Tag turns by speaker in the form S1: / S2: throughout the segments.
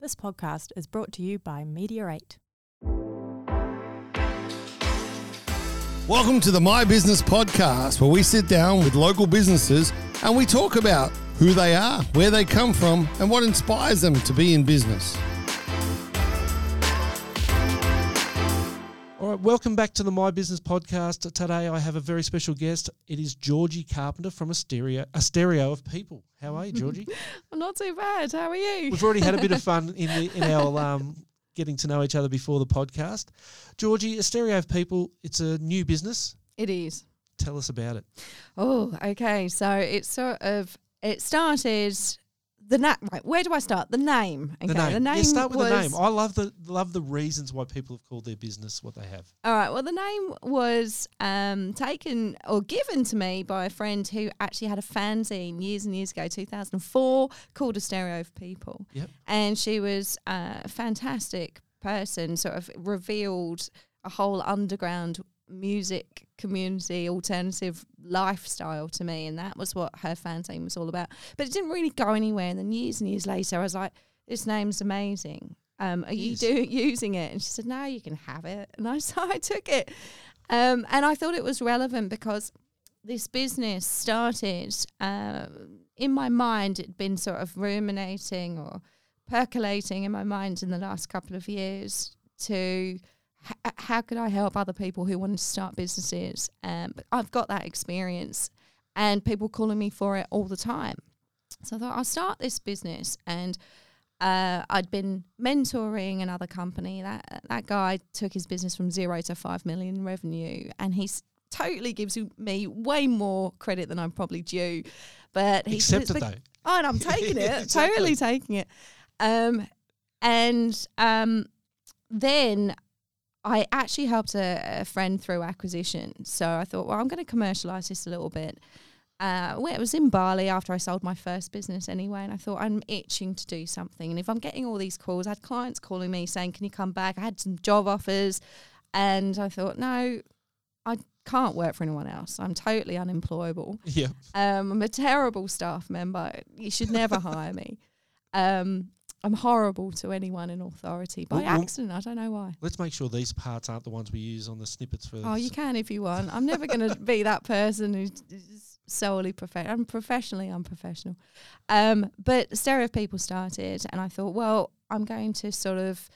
S1: This podcast is brought to you by 8.
S2: Welcome to the My Business Podcast, where we sit down with local businesses and we talk about who they are, where they come from, and what inspires them to be in business.
S3: Welcome back to the My Business Podcast. Today I have a very special guest. It is Georgie Carpenter from a stereo, a stereo of people. How are you, Georgie?
S4: I'm not too bad. How are you?
S3: We've already had a bit of fun in the in our um, getting to know each other before the podcast. Georgie, a stereo of people. It's a new business.
S4: It is.
S3: Tell us about it.
S4: Oh, okay. So it's sort of it started the na- right. Where do I start? The name. Okay.
S3: The name. yeah, start with
S4: was,
S3: the name. I love the love the reasons why people have called their business what they have.
S4: All right. Well, the name was um, taken or given to me by a friend who actually had a fanzine years and years ago, 2004, called A Stereo of People.
S3: Yep.
S4: And she was a fantastic person, sort of revealed a whole underground music community alternative lifestyle to me and that was what her fanzine was all about. But it didn't really go anywhere and then years and years later i was like this name's amazing. Um, are you
S3: Yes.
S4: do using it? And she said no you can have it. And i so i took it. Um, and i thought it was relevant because this business started uh, in my mind it'd been sort of ruminating or percolating in my mind in the last couple of years to h- how could I help other people who want to start businesses? Um, but I've got that experience, and people calling me for it all the time. So I thought I'll start this business, and uh, I'd been mentoring another company. That that guy took his business from zero to five million revenue, and he's totally gives me way more credit than I'm probably due. But he said
S3: Accept it though.
S4: Oh, and I'm taking it,
S3: Exactly.
S4: totally taking it. Um, and um, then I actually helped a, a friend through acquisition. So I thought, well, I'm going to commercialize this a little bit. Uh, well, it was in Bali after I sold my first business anyway, and I thought I'm itching to do something. And if I'm getting all these calls, I had clients calling me saying, "Can you come back?" I had some job offers, and I thought, no, I can't work for anyone else. I'm totally unemployable.
S3: Yeah.
S4: Um, I'm a terrible staff member. You should never hire me. Um, I'm horrible to anyone in authority by
S3: Well,
S4: accident. I don't know why.
S3: Let's make sure these parts aren't the ones we use on the snippets for.
S4: Oh, you can if you want. I'm never going to be that person who's solely professional. I'm professionally unprofessional. Um, but Stereo of People started, and I thought, well, I'm going to sort of.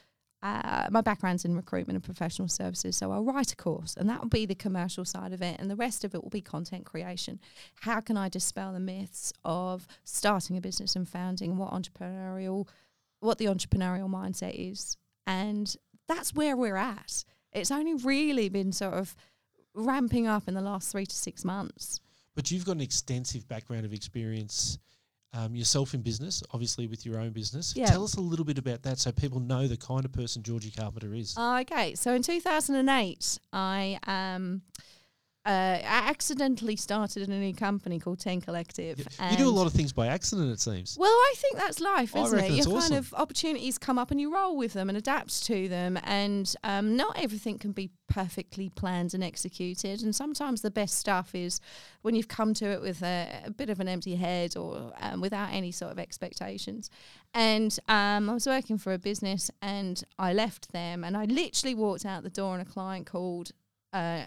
S4: Uh, my background's in recruitment and professional services, so I'll write a course, and that will be the commercial side of it, and the rest of it will be content creation. How can I dispel the myths of starting a business and founding, what entrepreneurial, what the entrepreneurial mindset is, and that's where we're at. It's only really been sort of ramping up in the last three to six months.
S3: But you've got an extensive background of experience um, yourself in business, obviously with your own business.
S4: Yeah.
S3: Tell us a little bit about that so people know the kind of person Georgie Carpenter is.
S4: Okay, so in 2008, I um, uh, I accidentally started a new company called Ten Collective.
S3: Y- you do a lot of things by accident, it seems.
S4: Well, I think that's life, isn't it? Your kind
S3: awesome.
S4: of opportunities come up and you roll with them and adapt to them. And um, not everything can be perfectly planned and executed. And sometimes the best stuff is when you've come to it with a, a bit of an empty head or um, without any sort of expectations. And um, I was working for a business and I left them and I literally walked out the door and a client called uh,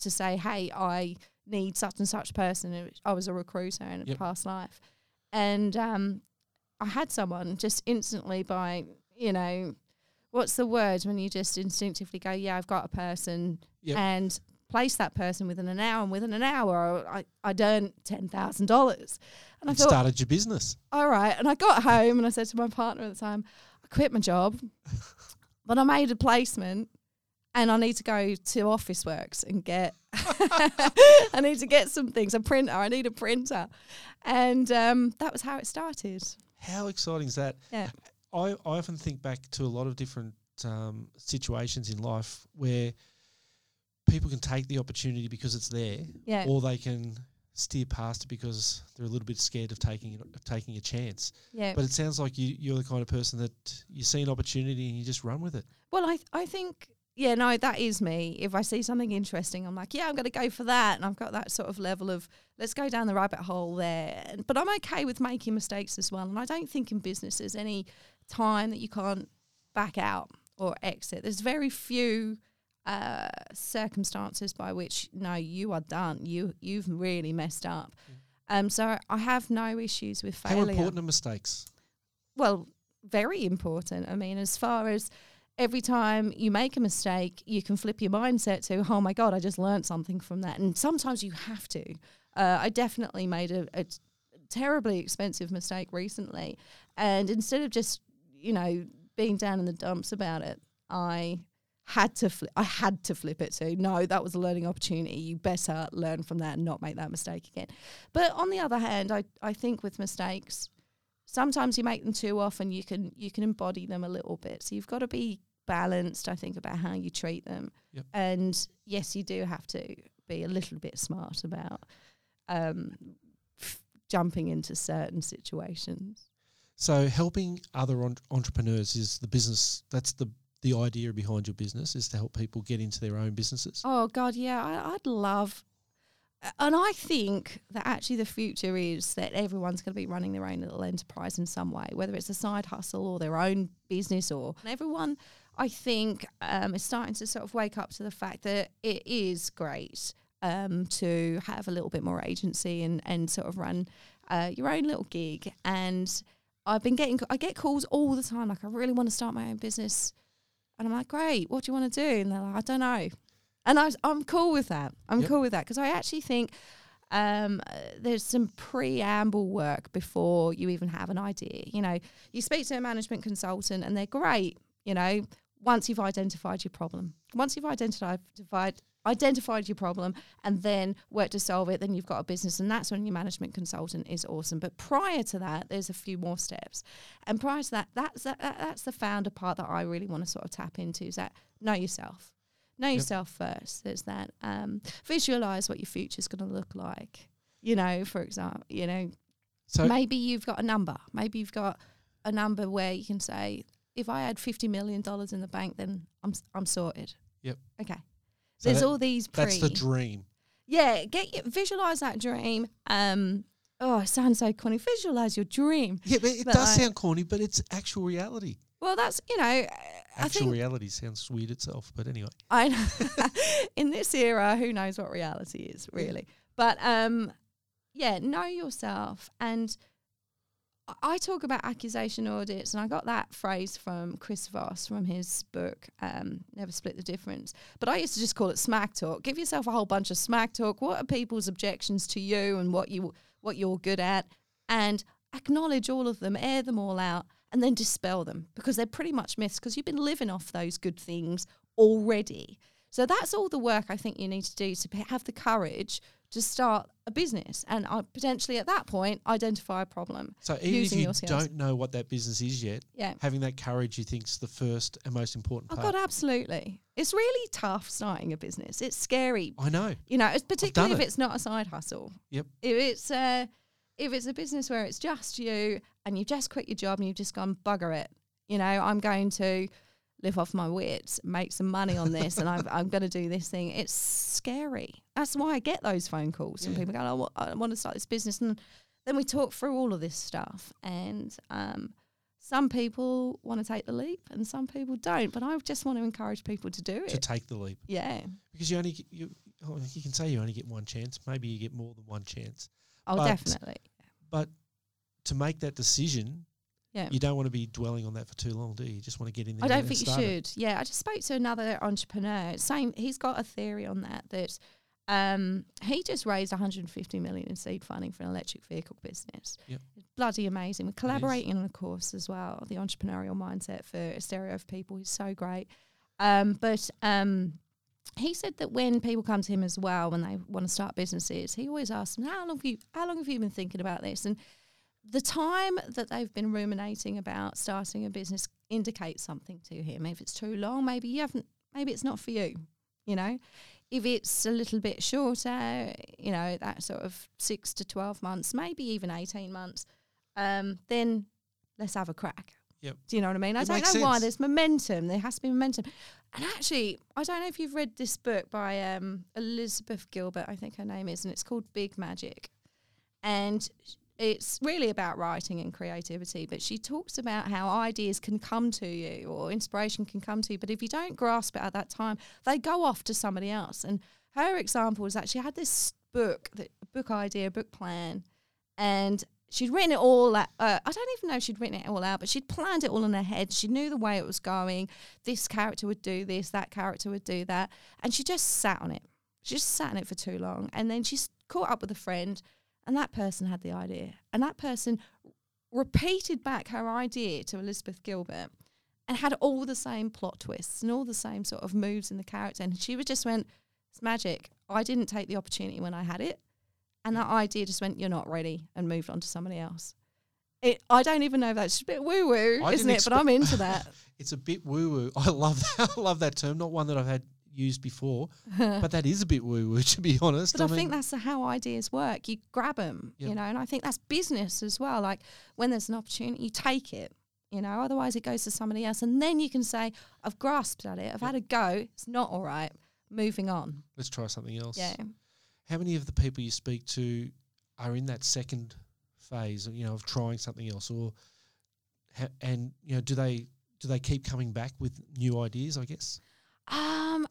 S4: to say, hey, I need such and such person. I was a recruiter in a
S3: Yep.
S4: past life. And um, I had someone just instantly by, you know, what's the word when you just instinctively go, yeah, I've got a person
S3: Yep.
S4: and place that person within an hour. And within an hour, I, I'd earned $10,000. And I
S3: And
S4: thought,
S3: started your business.
S4: all right. And I got home and I said to my partner at the time, I quit my job, but I made a placement and I need to go to Officeworks and get, I need to get some things, a printer. I need a printer. And um, that was how it started.
S3: How exciting is that?
S4: Yeah.
S3: I, I often think back to a lot of different um, situations in life where people can take the opportunity because it's there,
S4: Yeah.
S3: or they can steer past it because they're a little bit scared of taking of taking a chance.
S4: Yeah.
S3: But it sounds like you, you're the kind of person that you see an opportunity and you just run with it.
S4: Well, I th- I think yeah, no, that is me. If I see something interesting, I'm like, yeah, I'm going to go for that, and I've got that sort of level of let's go down the rabbit hole there. But I'm okay with making mistakes as well, and I don't think in business there's any time that you can't back out or exit. There's very few uh, circumstances by which no, you are done. You you've really messed up. Um, so I have no issues with failure.
S3: How important are mistakes?
S4: Well, very important. I mean, as far as every time you make a mistake, you can flip your mindset to, oh my God, I just learned something from that. And sometimes you have to. Uh, I definitely made a terribly expensive mistake recently. And instead of just, you know, being down in the dumps about it, I had to flip I had to flip it to no that was a learning opportunity you better learn from that and not make that mistake again but on the other hand I, I think with mistakes sometimes you make them too often you can you can embody them a little bit so you've got to be balanced i think about how you treat them
S3: Yep.
S4: and yes you do have to be a little bit smart about um, f- jumping into certain situations
S3: So helping other en- entrepreneurs is the business. That's the the idea behind your business is to help people get into their own businesses.
S4: Oh God, yeah, I, I'd love, and I think that actually the future is that everyone's going to be running their own little enterprise in some way, whether it's a side hustle or their own business, or everyone. I think um, is starting to sort of wake up to the fact that it is great um, to have a little bit more agency and and sort of run uh, your own little gig. And I've been getting I get calls all the time like I really want to start my own business. And I'm like, great, what do you want to do? And they're like, I don't know. And I, I'm cool with that. I'm
S3: Yep.
S4: cool with that because I actually think um, there's some preamble work before you even have an idea. You know, you speak to a management consultant and they're great, you know, once you've identified your problem. Once you've identified identified your problem and then work to solve it, then you've got a business and that's when your management consultant is awesome. But prior to that, there's a few more steps. And prior to that, that's that, that- that's the founder part that I really want to sort of tap into is that know yourself. Know
S3: Yep.
S4: yourself first. There's that. Um, visualize what your future is going to look like. You know, for example, you know,
S3: So
S4: maybe you've got a number. Maybe you've got a number where you can say, if I had fifty million dollars in the bank, then I'm I'm sorted.
S3: Yep.
S4: Okay.
S3: So
S4: There's
S3: that-
S4: all these pre.
S3: that's the dream.
S4: yeah. Get visualize that dream. Um. Oh, it sounds so corny. Visualize your dream.
S3: Yeah, but it
S4: But
S3: does
S4: I-
S3: sound corny, but it's actual reality.
S4: Well, that's you know. I
S3: Actual reality sounds weird itself, but anyway.
S4: I know. in this era, who knows what reality is really? But um, yeah, know yourself. And I- talk about accusation audits, and I got that phrase from Chris Voss from his book, um, Never Split the Difference. But I used to just call it smack talk. Give yourself a whole bunch of smack talk. What are people's objections to you, and what you what you're good at, and acknowledge all of them, air them all out, and then dispel them because they're pretty much myths because you've been living off those good things already. So that's all the work I think you need to do to have the courage to start a business and uh, potentially at that point identify a problem.
S3: So even if you don't know what that business is yet,
S4: Yeah.
S3: having that courage you think is the first and most important
S4: Oh
S3: part.
S4: God, absolutely. It's really tough starting a business. It's scary.
S3: I know.
S4: You know, it's particularly if
S3: it.
S4: it's not a side hustle.
S3: Yep.
S4: If it's uh, if it's a business where it's just you and you've just quit your job and you've just gone bugger it. You know, I'm going to live off my wits, make some money on this, and I'm, I'm going to do this thing. It's scary. That's why I get those phone calls and
S3: Yeah.
S4: people go, I wa- I want to start this business. And then we talk through all of this stuff. And um, some people want to take the leap and some people don't. But I just want to encourage people to do it.
S3: To take the leap.
S4: yeah.
S3: Because you only you oh, you can say you only get one chance. Maybe you get more than one chance.
S4: Oh,
S3: But-
S4: definitely.
S3: But to make that decision,
S4: Yeah.
S3: you don't want to be dwelling on that for too long, do you? You just want to get in there.
S4: I don't think you
S3: start it.
S4: should. Yeah, I just spoke to another entrepreneur. Same, he's got a theory on that that um, he just raised 150 million in seed funding for an electric vehicle business.
S3: Yep.
S4: Bloody amazing. We're collaborating on a course as well, the entrepreneurial mindset for a stereo of people. is so great. Um, but um, he said that when people come to him as well when they want to start businesses, he always asks them, "How long have you? How long have you been thinking about this?" And the time that they've been ruminating about starting a business indicates something to him. If it's too long, maybe you haven't. Maybe it's not for you. You know, if it's a little bit shorter, you know, that sort of six to twelve months, maybe even eighteen months, um, then let's have a crack.
S3: Yep.
S4: Do you know what I mean? I
S3: It
S4: don't know
S3: makes
S4: why. There's momentum. There has to be momentum. And actually, I don't know if you've read this book by um, Elizabeth Gilbert, I think her name is, and it's called Big Magic. And it's really about writing and creativity. But she talks about how ideas can come to you or inspiration can come to you, but if you don't grasp it at that time, they go off to somebody else. And her example was that she had this book, book idea, book plan, and she'd written it all out. Uh, I don't even know if she'd written it all out, but she'd planned it all in her head. She knew the way it was going. This character would do this, that character would do that. And she just sat on it. She just sat on it for too long. And then she caught up with a friend, and that person had the idea. And that person repeated back her idea to Elizabeth Gilbert and had all the same plot twists and all the same sort of moves in the character. And she would just went, It's magic. I didn't take the opportunity when I had it. And that idea just went, You're not ready, and moved on to somebody else. It, I don't even know if that's a bit woo woo, isn't it? But I'm into that.
S3: It's a bit woo woo. I love that. I love that term. Not one that I've had used before, but that is a bit woo woo to be honest.
S4: But I,
S3: mean,
S4: think that's how ideas work. You grab them,
S3: Yep.
S4: you know, and I think that's business as well. Like when there's an opportunity, you take it, you know, otherwise it goes to somebody else. And then you can say, I've grasped at it, I've had a go, it's not all right, moving on.
S3: let's try something else.
S4: Yeah.
S3: How many of the people you speak to are in that second phase, you know, of trying something else, or ha- and you know, do they do they keep coming back with new ideas? I guess.
S4: Um,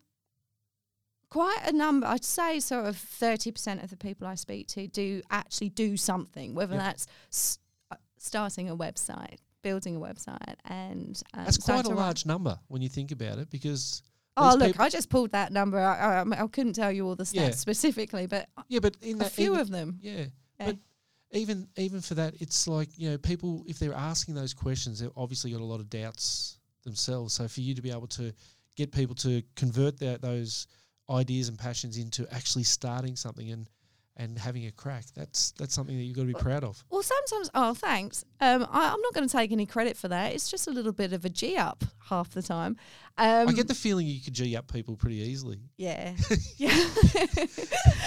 S4: quite a number. I'd say sort of thirty percent of the people I speak to do actually do something, whether
S3: Yep.
S4: that's s- uh, starting a website, building a website, and um,
S3: That's quite a large number when you think about it, because
S4: Oh, look, I just pulled that number. I, I, I couldn't tell you all the stats
S3: Yeah.
S4: specifically, but
S3: yeah, but in
S4: a
S3: that
S4: few
S3: even-
S4: of them.
S3: yeah,
S4: Yeah.
S3: but even even for that, it's like you know, people if they're asking those questions, they've obviously got a lot of doubts themselves. So for you to be able to get people to convert that those ideas and passions into actually starting something and and having a crack, that's that's something that you've got to be proud of.
S4: Well, sometimes, oh, thanks. Um, I, I'm not going to take any credit for that. It's just a little bit of a G up half the time. Um,
S3: I get the feeling you could g up people pretty easily.
S4: yeah, yeah.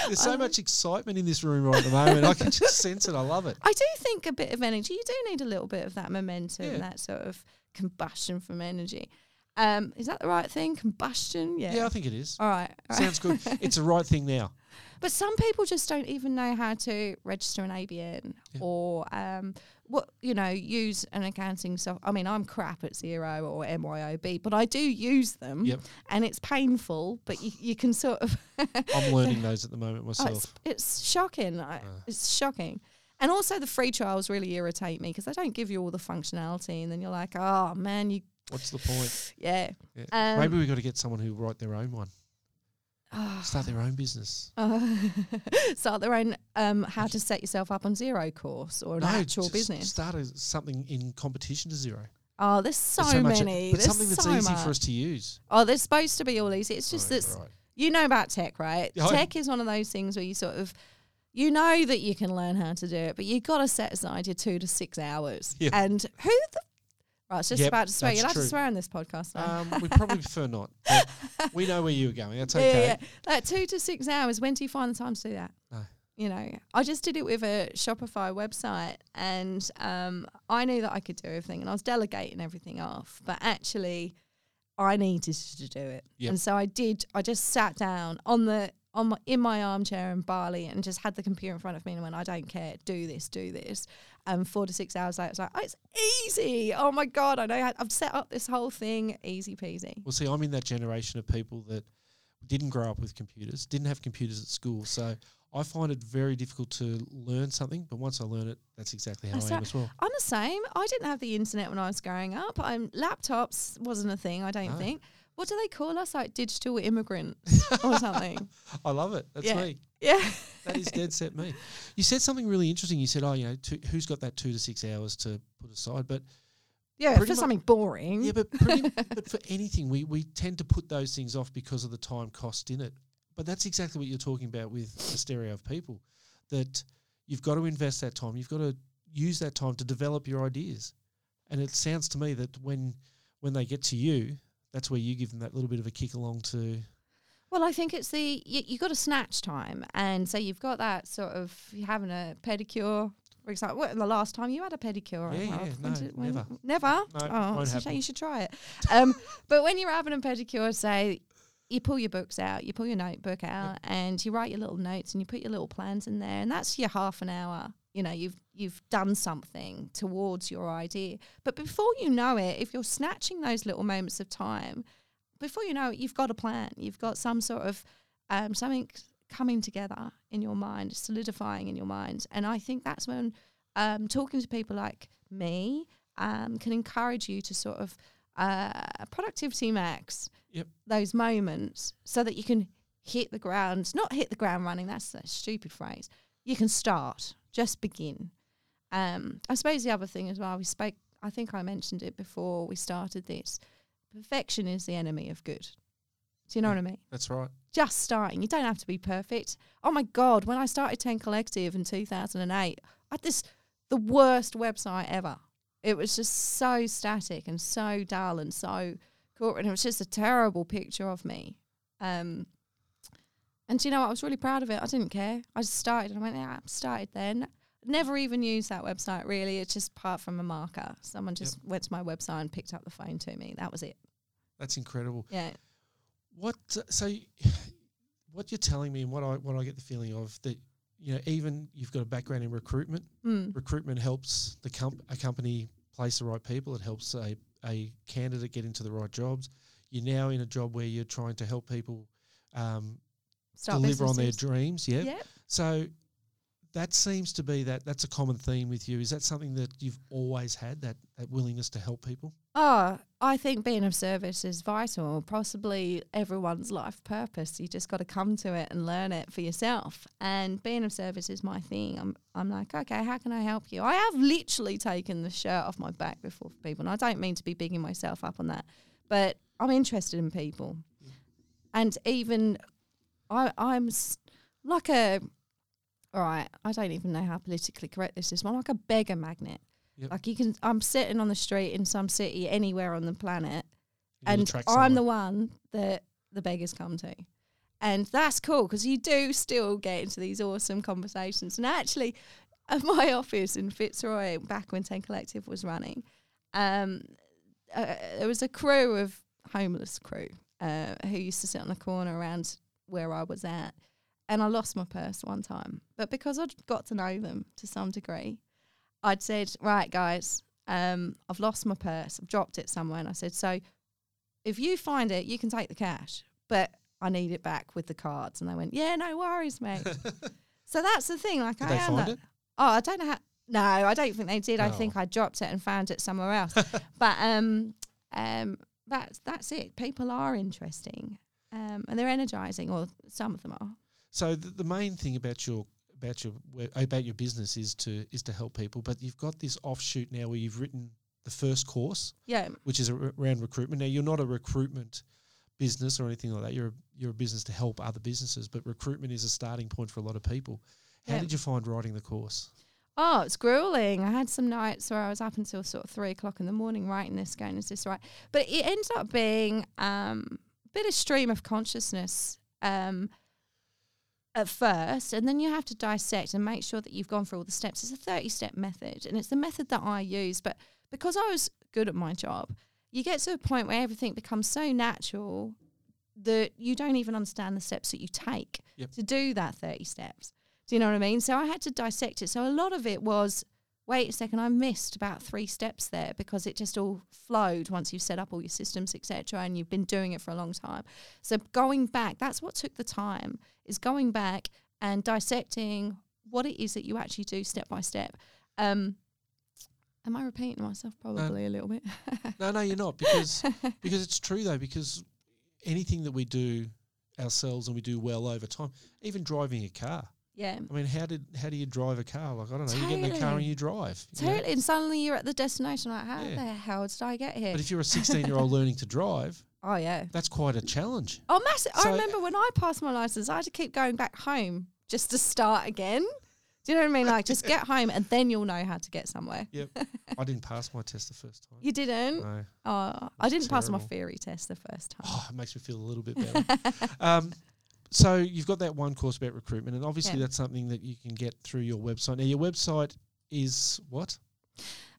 S3: There's so
S4: Um,
S3: much excitement in this room right at the moment. I can just sense it. I love it.
S4: I do think a bit of energy. You do need a little bit of that momentum,
S3: Yeah.
S4: that sort of combustion from energy. Um, is that the right thing? Combustion? Yeah.
S3: Yeah, I think it is.
S4: All right. all right.
S3: Sounds good. It's the right thing now.
S4: But some people just don't even know how to register an ABN
S3: Yeah.
S4: or um, what you know use an accounting software. I mean, I'm crap at Xero or MYOB, but I do use them,
S3: Yep.
S4: and it's painful. But you, you can sort of
S3: I'm learning those at the moment
S4: Oh, it's,
S3: myself.
S4: it's shocking.
S3: Uh.
S4: It's shocking. And also the free trials really irritate me because they don't give you all the functionality, and then you're like, oh man, you
S3: What's the point?
S4: yeah.
S3: Yeah.
S4: Um,
S3: Maybe we've got to get someone who write their own one,
S4: oh,
S3: start their own business.
S4: Start their own um, how to set yourself up on Xero course or an actual
S3: just
S4: business.
S3: Start a, something in competition to Xero.
S4: Oh, there's so,
S3: There's much-
S4: many.
S3: but
S4: there's
S3: something that's
S4: so
S3: easy
S4: much.
S3: for us to use.
S4: Oh, they're supposed to be all easy. It's just
S3: Right,
S4: that
S3: right.
S4: you know about tech, right?
S3: I-
S4: tech is one of those things where you sort of you know that you can learn how to do it, but you've got to set aside your two to six hours.
S3: Yeah.
S4: And who the right? I was just
S3: Yep,
S4: about to swear. You're allowed
S3: true.
S4: to swear on this podcast. Now.
S3: Um, we probably prefer not. we know where you were going. That's okay.
S4: yeah, yeah. Like two to six hours. When do you find the time to do that?
S3: No.
S4: You know, I just did it with a Shopify website, and um, I knew that I could do everything, and I was delegating everything off. But actually, I needed to do it,
S3: Yep.
S4: and so I did. I just sat down on the on my, in my armchair in Bali and just had the computer in front of me and went, I don't care, do this, do this. And four to six hours later, it's like, oh, it's easy. Oh my god, I know. How, I've set up this whole thing, easy peasy.
S3: Well, see, I'm in that generation of people that didn't grow up with computers, didn't have computers at school. So I find it very difficult to learn something. But once I learn it, that's exactly how I am as well.
S4: I'm the same. I didn't have the internet when I was growing up. Um, laptops wasn't a thing. I don't
S3: No.
S4: think. What do they call us? Like digital immigrants or something?
S3: I love it. That's
S4: Yeah.
S3: me.
S4: Yeah.
S3: That is dead set me. You said something really interesting. You said, "Oh, you know, two, who's got that two to six hours to put aside?" But
S4: Yeah, for
S3: mu-
S4: something boring.
S3: yeah, but pretty, but for anything, we we tend to put those things off because of the time cost in it. But that's exactly what you're talking about with the stereo of people. That you've got to invest that time. You've got to use that time to develop your ideas. And it sounds to me that when when they get to you, that's where you give them that little bit of a kick along to.
S4: Well, I think it's the you, you've got a snatch time, and so you've got that sort of you're having a pedicure. For example, what, the last time you had a pedicure?
S3: Yeah,
S4: Well,
S3: yeah, no,
S4: did- when-
S3: never.
S4: Never.
S3: No,
S4: oh,
S3: won't
S4: a shame. You should try it. Um, but when you're having a pedicure, say you pull your books out, you pull your notebook out, and you write your little notes, and you put your little plans in there, and that's your half an hour. You know, you've you've done something towards your idea. But before you know it, if you're snatching those little moments of time, before you know it, you've got a plan. You've got some sort of um, something coming together in your mind, solidifying in your mind. And I think that's when um, talking to people like me um, can encourage you to sort of uh, productivity max
S3: Yep.
S4: those moments so that you can hit the ground, not hit the ground running, that's a stupid phrase. You can start, just begin. Um, I suppose the other thing as well, we spoke, I think I mentioned it before we started this perfection is the enemy of good. Do you know
S3: Yeah.
S4: what I mean?
S3: That's right.
S4: just starting. You don't have to be perfect. Oh my god, when I started Ten Collective in 2008, I had this the worst website ever. It was just so static and so dull and so corporate. And it was just a terrible picture of me. Um, and do you know what? I was really proud of it. I didn't care. I just started and I went, yeah, I started then. Never even used that website really. It's just part from a marker. Someone just went to my website and picked up the phone to me. That was it.
S3: That's incredible.
S4: Yeah.
S3: What uh, so what you're telling me and what I what I get the feeling of that you know even you've got a background in recruitment.
S4: Mm.
S3: Recruitment helps the comp- a company place the right people. It helps a a candidate get into the right jobs. You're now in a job where you're trying to help people um,
S4: Start
S3: deliver on their dreams. Yeah.
S4: Yeah.
S3: So that seems to be that that's a common theme with you. Is that something that you've always had that that willingness to help people?
S4: Oh, I think being of service is vital, possibly everyone's life purpose. You just got to come to it and learn it for yourself. And being of service is my thing. I'm, I'm like, okay, how can I help you? I have literally taken the shirt off my back before for people. And I don't mean to be bigging myself up on that, but I'm interested in people. And even I, I'm like a, all right, I don't even know how politically correct this is. I'm like a beggar magnet.
S3: Yep.
S4: Like you can, I'm sitting on the street in some city anywhere on the planet,
S3: You'll
S4: and I'm the one that the beggars come to. And that's cool because you do still get into these awesome conversations. And actually, at my office in Fitzroy, back when Ten Collective was running, um, uh, there was a crew of homeless crew uh, who used to sit on the corner around where I was at. And I lost my purse one time. But because I'd got to know them to some degree, I'd said, right, guys, um, I've lost my purse. I've dropped it somewhere. And I said, so if you find it, you can take the cash, but I need it back with the cards. And they went, yeah, no worries, mate. so that's the thing. Like,
S3: Did
S4: I
S3: they
S4: am
S3: find
S4: that-
S3: it?
S4: Oh, I don't know how. No, I don't think they did. I
S3: Oh.
S4: think I dropped it and found it somewhere else. but um, um, that's that's it. People are interesting, um, and they're energizing, or some of them are.
S3: So the, the main thing about your about your about your business is to is to help people, but you've got this offshoot now where you've written the first course,
S4: Yeah,
S3: which is around recruitment. Now you're not a recruitment business or anything like that. You're a, you're a business to help other businesses, but recruitment is a starting point for a lot of people. How
S4: Yeah.
S3: did you find writing the course?
S4: Oh, it's grueling. I had some nights where I was up until sort of three o'clock in the morning writing this, going, is this right? But it ends up being um, bit of stream of consciousness um, at first, and then you have to dissect and make sure that you've gone through all the steps. It's a 30 step method, and it's the method that I use. But because I was good at my job, you get to a point where everything becomes so natural that you don't even understand the steps that you take
S3: Yep.
S4: to do that 30 steps. Do you know what I mean? So I had to dissect it. So a lot of it was, wait a second, I missed about three steps there because it just all flowed once you've set up all your systems, etc., and you've been doing it for a long time. So going back, that's what took the time, is going back and dissecting what it is that you actually do step by step. Um, am I repeating myself? Probably a little bit.
S3: No, no, you're not because because it's true though because anything that we do ourselves and we do well over time, even driving a car.
S4: Yeah.
S3: I mean, how did how do you drive a car? Like I don't know, you get in a car and you drive. you know?
S4: Totally. And suddenly you're at the destination. Like, how
S3: Yeah.
S4: the hell did I get here?
S3: But if you're a 16 year old learning to drive,
S4: oh, yeah.
S3: that's quite a challenge.
S4: Oh, massive.
S3: So-
S4: I remember when I passed my license, I had to keep going back home just to start again. Do you know what I mean? Like, just get home and then you'll know how to get somewhere.
S3: Yep. I didn't pass my test the first time.
S4: You didn't?
S3: No.
S4: Oh, I didn't pass my theory test the first time.
S3: Oh, it makes me feel a little bit better. um, so you've got that one course about recruitment, and obviously
S4: Yeah.
S3: that's something that you can get through your website. Now, your website is what?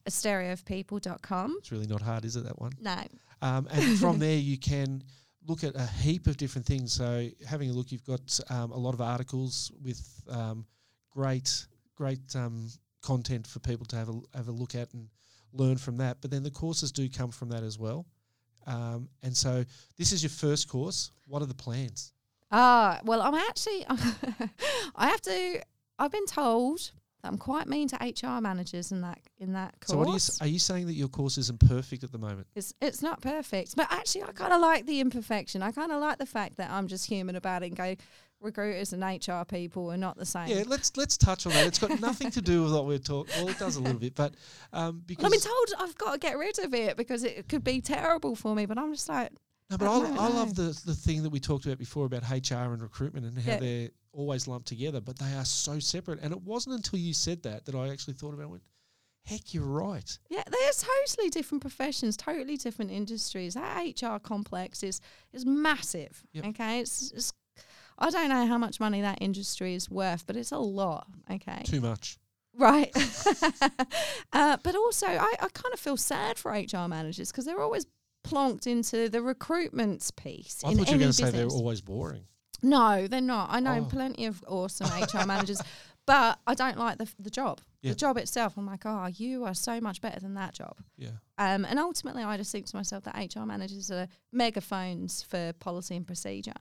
S4: A stereoofpeople.com.
S3: It's really not hard, is it? That one.
S4: No.
S3: Um, and from there, you can look at a heap of different things. So, having a look, you've got um, a lot of articles with um, great, great um, content for people to have a have a look at and learn from that. But then the courses do come from that as well. Um, and so this is your first course. What are the plans?
S4: Ah, well, I'm actually, I have to. I've been told that I'm quite mean to HR managers in that in that course.
S3: So what are you are you saying that your course isn't perfect at the moment?
S4: It's it's not perfect, but actually, I kind of like the imperfection. I kind of like the fact that I'm just human about it and go. Recruiters and HR people are not the same.
S3: Yeah, let's let's touch on that. It's got nothing to do with what we're talking. Well, it does a little bit, but um, because
S4: Well, I've been told I've got to get rid of it because it could be terrible for me. But I'm just like,
S3: No, but
S4: I
S3: I, I love the the thing that we talked about before about HR and recruitment and how they're always lumped together, but they are so separate. And it wasn't until you said that that I actually thought about. it Went, heck, you're right.
S4: yeah, they're totally different professions, totally different industries. That HR complex is is massive.
S3: Yep.
S4: Okay, it's, it's I don't know how much money that industry is worth, but it's a lot. Okay,
S3: Too much.
S4: Right. uh, but also, I, I kind of feel sad for HR managers because they're always plonked into the recruitment piece.
S3: I
S4: in
S3: thought you were going to say they're always boring.
S4: No, they're not. I know
S3: Oh.
S4: plenty of awesome HR managers, but I don't like the, the job.
S3: Yeah.
S4: The job itself, I'm like, oh, you are so much better than that job.
S3: Yeah.
S4: Um, and ultimately, I just think to myself that HR managers are megaphones for policy and procedure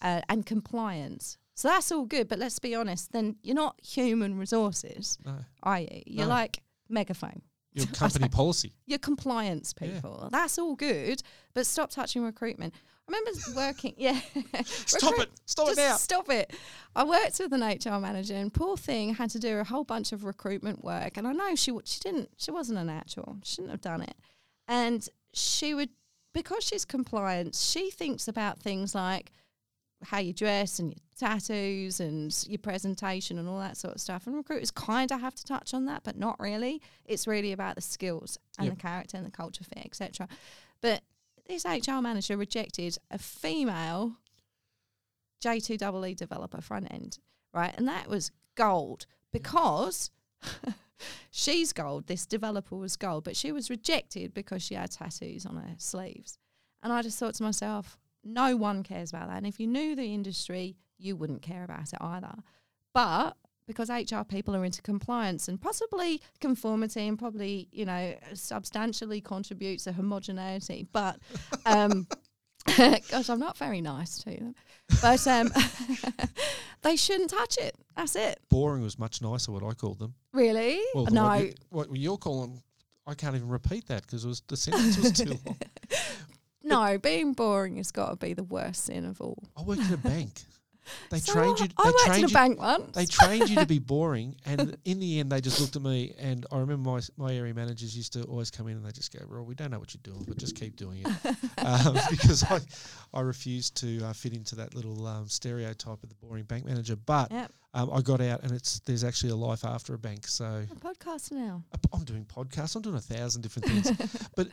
S4: uh, and compliance. So that's all good. But let's be honest, then you're not human resources,
S3: No,
S4: you? You're
S3: No.
S4: like megaphone.
S3: Your company policy.
S4: You're compliance
S3: Yeah.
S4: people. That's all good. But stop touching recruitment. I remember working, yeah.
S3: Stop
S4: Recruit-
S3: it! Stop it now!
S4: Stop it. I worked with an HR manager, and poor thing had to do a whole bunch of recruitment work. And I know she she didn't. She wasn't a natural. She shouldn't have done it. And she would because she's compliant. She thinks about things like how you dress and your tattoos and your presentation and all that sort of stuff. And recruiters kind of have to touch on that, but not really. It's really about the skills and
S3: Yep.
S4: the character and the culture fit, etc. But this HR manager rejected a female J2EE E developer front end, right? And that was gold because she's gold. This developer was gold, but she was rejected because she had tattoos on her sleeves. And I just thought to myself, no one cares about that. And if you knew the industry, you wouldn't care about it either. But because HR people are into compliance and possibly conformity and probably, you know, substantially contributes to homogeneity. But um gosh, I'm not very nice to them. But um they shouldn't touch it. That's it.
S3: Boring was much nicer. What I called them.
S4: Really?
S3: Well,
S4: no.
S3: What, you, what you're calling, I can't even repeat that because it was the sentence was too long.
S4: no, being boring has got to be the worst sin of all.
S3: I worked at a bank. They
S4: So
S3: trained you.
S4: I worked
S3: trained
S4: in a
S3: you.
S4: bank once.
S3: They trained you to be boring, and in the end, they just looked at me. And I remember my my area managers used to always come in and they just go, "Well, we don't know what you're doing, but just keep doing it," um, because I I refused to uh, fit into that little um, stereotype of the boring bank manager. But
S4: Yep.
S3: um, I got out, and it's there's actually a life after a bank. So
S4: A podcast now.
S3: I'm doing podcasts. I'm doing a thousand different things. but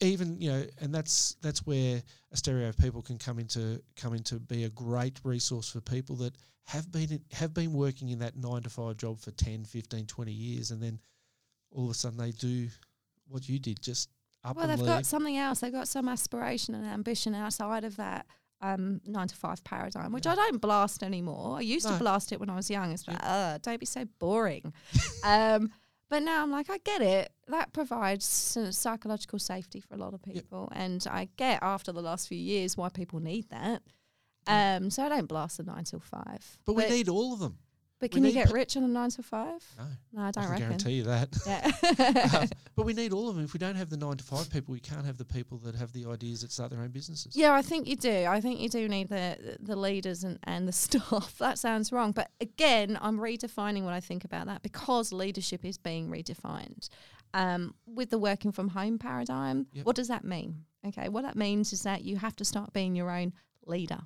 S3: even you know, and that's that's where a stereo of people can come into come into be a great resource for people that have been have been working in that nine to five job for 10, 15, 20 years, and then all of a sudden they do what you did, just up
S4: Well, they've
S3: leave.
S4: got something else. They've got some aspiration and ambition outside of that um, nine to five paradigm, which I don't blast anymore. I used
S3: No.
S4: to blast it when I was young. It's like, Ugh, don't be so boring. um, but now I'm like, I get it. That provides psychological safety for a lot of
S3: Yep.
S4: people, and I get after the last few years why people need that. Um, so I don't blast the nine till five.
S3: but we need all of them.
S4: But can you get rich on a nine to five?
S3: No,
S4: No, I
S3: I
S4: don't
S3: can
S4: reckon.
S3: guarantee you that.
S4: Yeah.
S3: Um, but we need all of them. If we don't have the nine to five people, we can't have the people that have the ideas that start their own businesses.
S4: Yeah, I think you do. I think you do need the the leaders and, and the staff. That sounds wrong. But again, I'm redefining what I think about that because leadership is being redefined. Um, with the working from home paradigm,
S3: Yep.
S4: what does that mean? Okay, what that means is that you have to start being your own leader.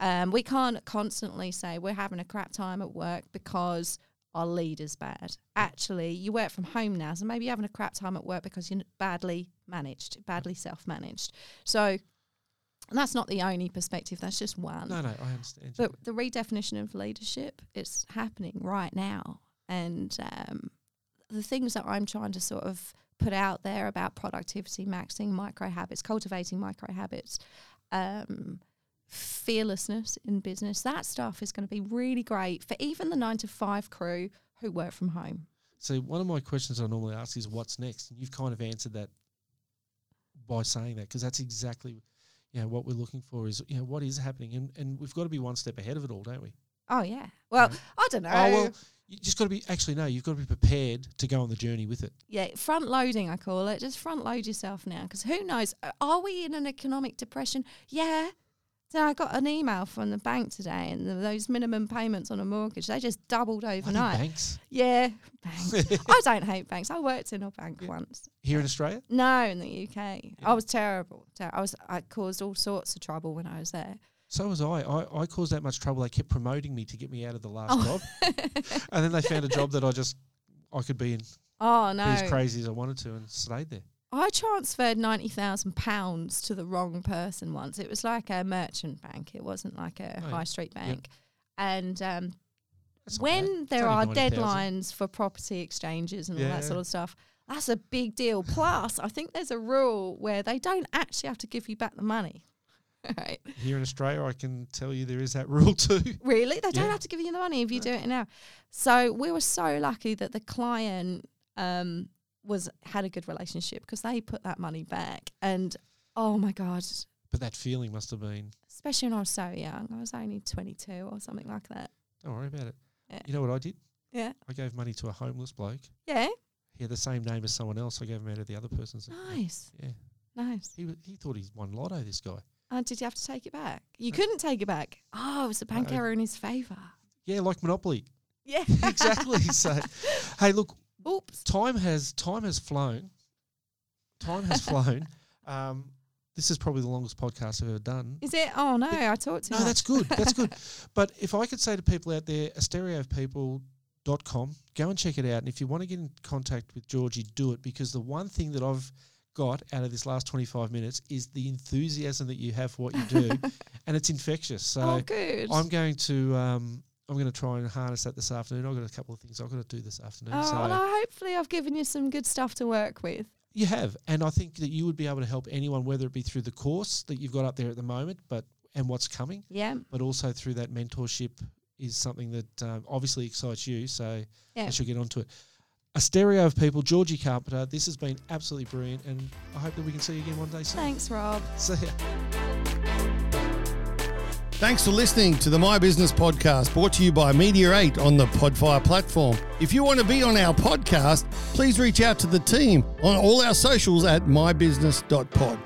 S4: Um, we can't constantly say we're having a crap time at work because our leader's bad. Actually, you work from home now, so maybe you're having a crap time at work because you're badly managed, badly self managed. So that's not the only perspective, that's just one.
S3: No, no, I understand.
S4: But the redefinition of leadership is happening right now. And um, the things that I'm trying to sort of put out there about productivity, maxing micro habits, cultivating micro habits, um, fearlessness in business, that stuff is going to be really great for even the nine to five crew who work from home.
S3: So one of my questions I normally ask is, "What's next?" And you've kind of answered that by saying that because that's exactly, you know, what we're looking for is, you know, what is happening, and and we've got to be one step ahead of it all, don't we?
S4: Oh yeah. Well,
S3: Right.
S4: I don't know.
S3: Oh well, you just got to be actually no, you've got to be prepared to go on the journey with it.
S4: Yeah, front loading, I call it. Just front load yourself now, because who knows? Are we in an economic depression? Yeah. So I got an email from the bank today, and th those minimum payments on a mortgage they just doubled overnight.
S3: banks
S4: Yeah, banks. I don't hate banks. I worked in a bank once.
S3: here in Australia.
S4: No, in the UK,
S3: Yeah.
S4: I was terrible. Ter- I was. I caused all sorts of trouble when I was there.
S3: So was I. I. I caused that much trouble. They kept promoting me to get me out of the last
S4: Oh.
S3: job, and then they found a job that I just I could be in,
S4: Oh
S3: be
S4: no!
S3: as crazy as I wanted to, and stayed there.
S4: I transferred ninety thousand pounds to the wrong person once. It was like a merchant bank. It wasn't like a
S3: Oh,
S4: high street bank. And um,
S3: bad.
S4: when there are
S3: 90,000.
S4: deadlines for property exchanges and all that sort of stuff, that's a big deal. Plus, I think there's a rule where they don't actually have to give you back the money. right?
S3: Here in Australia, I can tell you there is that rule too.
S4: Really? They don't have to give you the money if you do it now. So we were so lucky that the client um, was had a good relationship because they put that money back. And oh my god,
S3: But that feeling must have been.
S4: especially when I was so young, I was only twenty two or something like that.
S3: Don't worry about it.
S4: Yeah.
S3: You know what I did?
S4: Yeah,
S3: I gave money to a homeless bloke.
S4: yeah,
S3: He had the same name as someone else. I gave him out of the other person's. name.
S4: nice,
S3: Yeah.
S4: nice.
S3: He he thought he'd won lotto. This guy.
S4: Uh, did you have to take it back? You couldn't take it back. Oh, it was a bank
S3: No.
S4: error in his favour.
S3: Yeah, like Monopoly.
S4: Yeah,
S3: exactly. so, hey, look,
S4: Oops.
S3: time has time has flown. Time has flown. Um, this is probably the longest podcast I've ever done.
S4: Is it? Oh no, I talked to
S3: No, that's good. That's good. But if I could say to people out there, astereopeople.com, go and check it out. And if you want to get in contact with Georgie, do it because the one thing that I've got out of this last 25 minutes is the enthusiasm that you have for what you do, and it's infectious. So
S4: oh, good.
S3: I'm going to um, I'm going to try and harness that this afternoon. I've got a couple of things I've got to do this afternoon.
S4: Oh,
S3: so
S4: well, hopefully I've given you some good stuff to work with.
S3: you have, and I think that you would be able to help anyone, whether it be through the course that you've got up there at the moment, but and what's coming,
S4: Yeah,
S3: but also through that mentorship is something that um, obviously excites you. So
S4: yeah.
S3: I should get onto it. A stereo of people, Georgie Carpenter. This has been absolutely brilliant, and I hope that we can see you again one day soon.
S4: Thanks, Rob.
S3: See ya.
S2: Thanks for listening to the My Business Podcast brought to you by Media 8 on the Podfire platform. If you want to be on our podcast, please reach out to the team on all our socials at mybusiness.pod.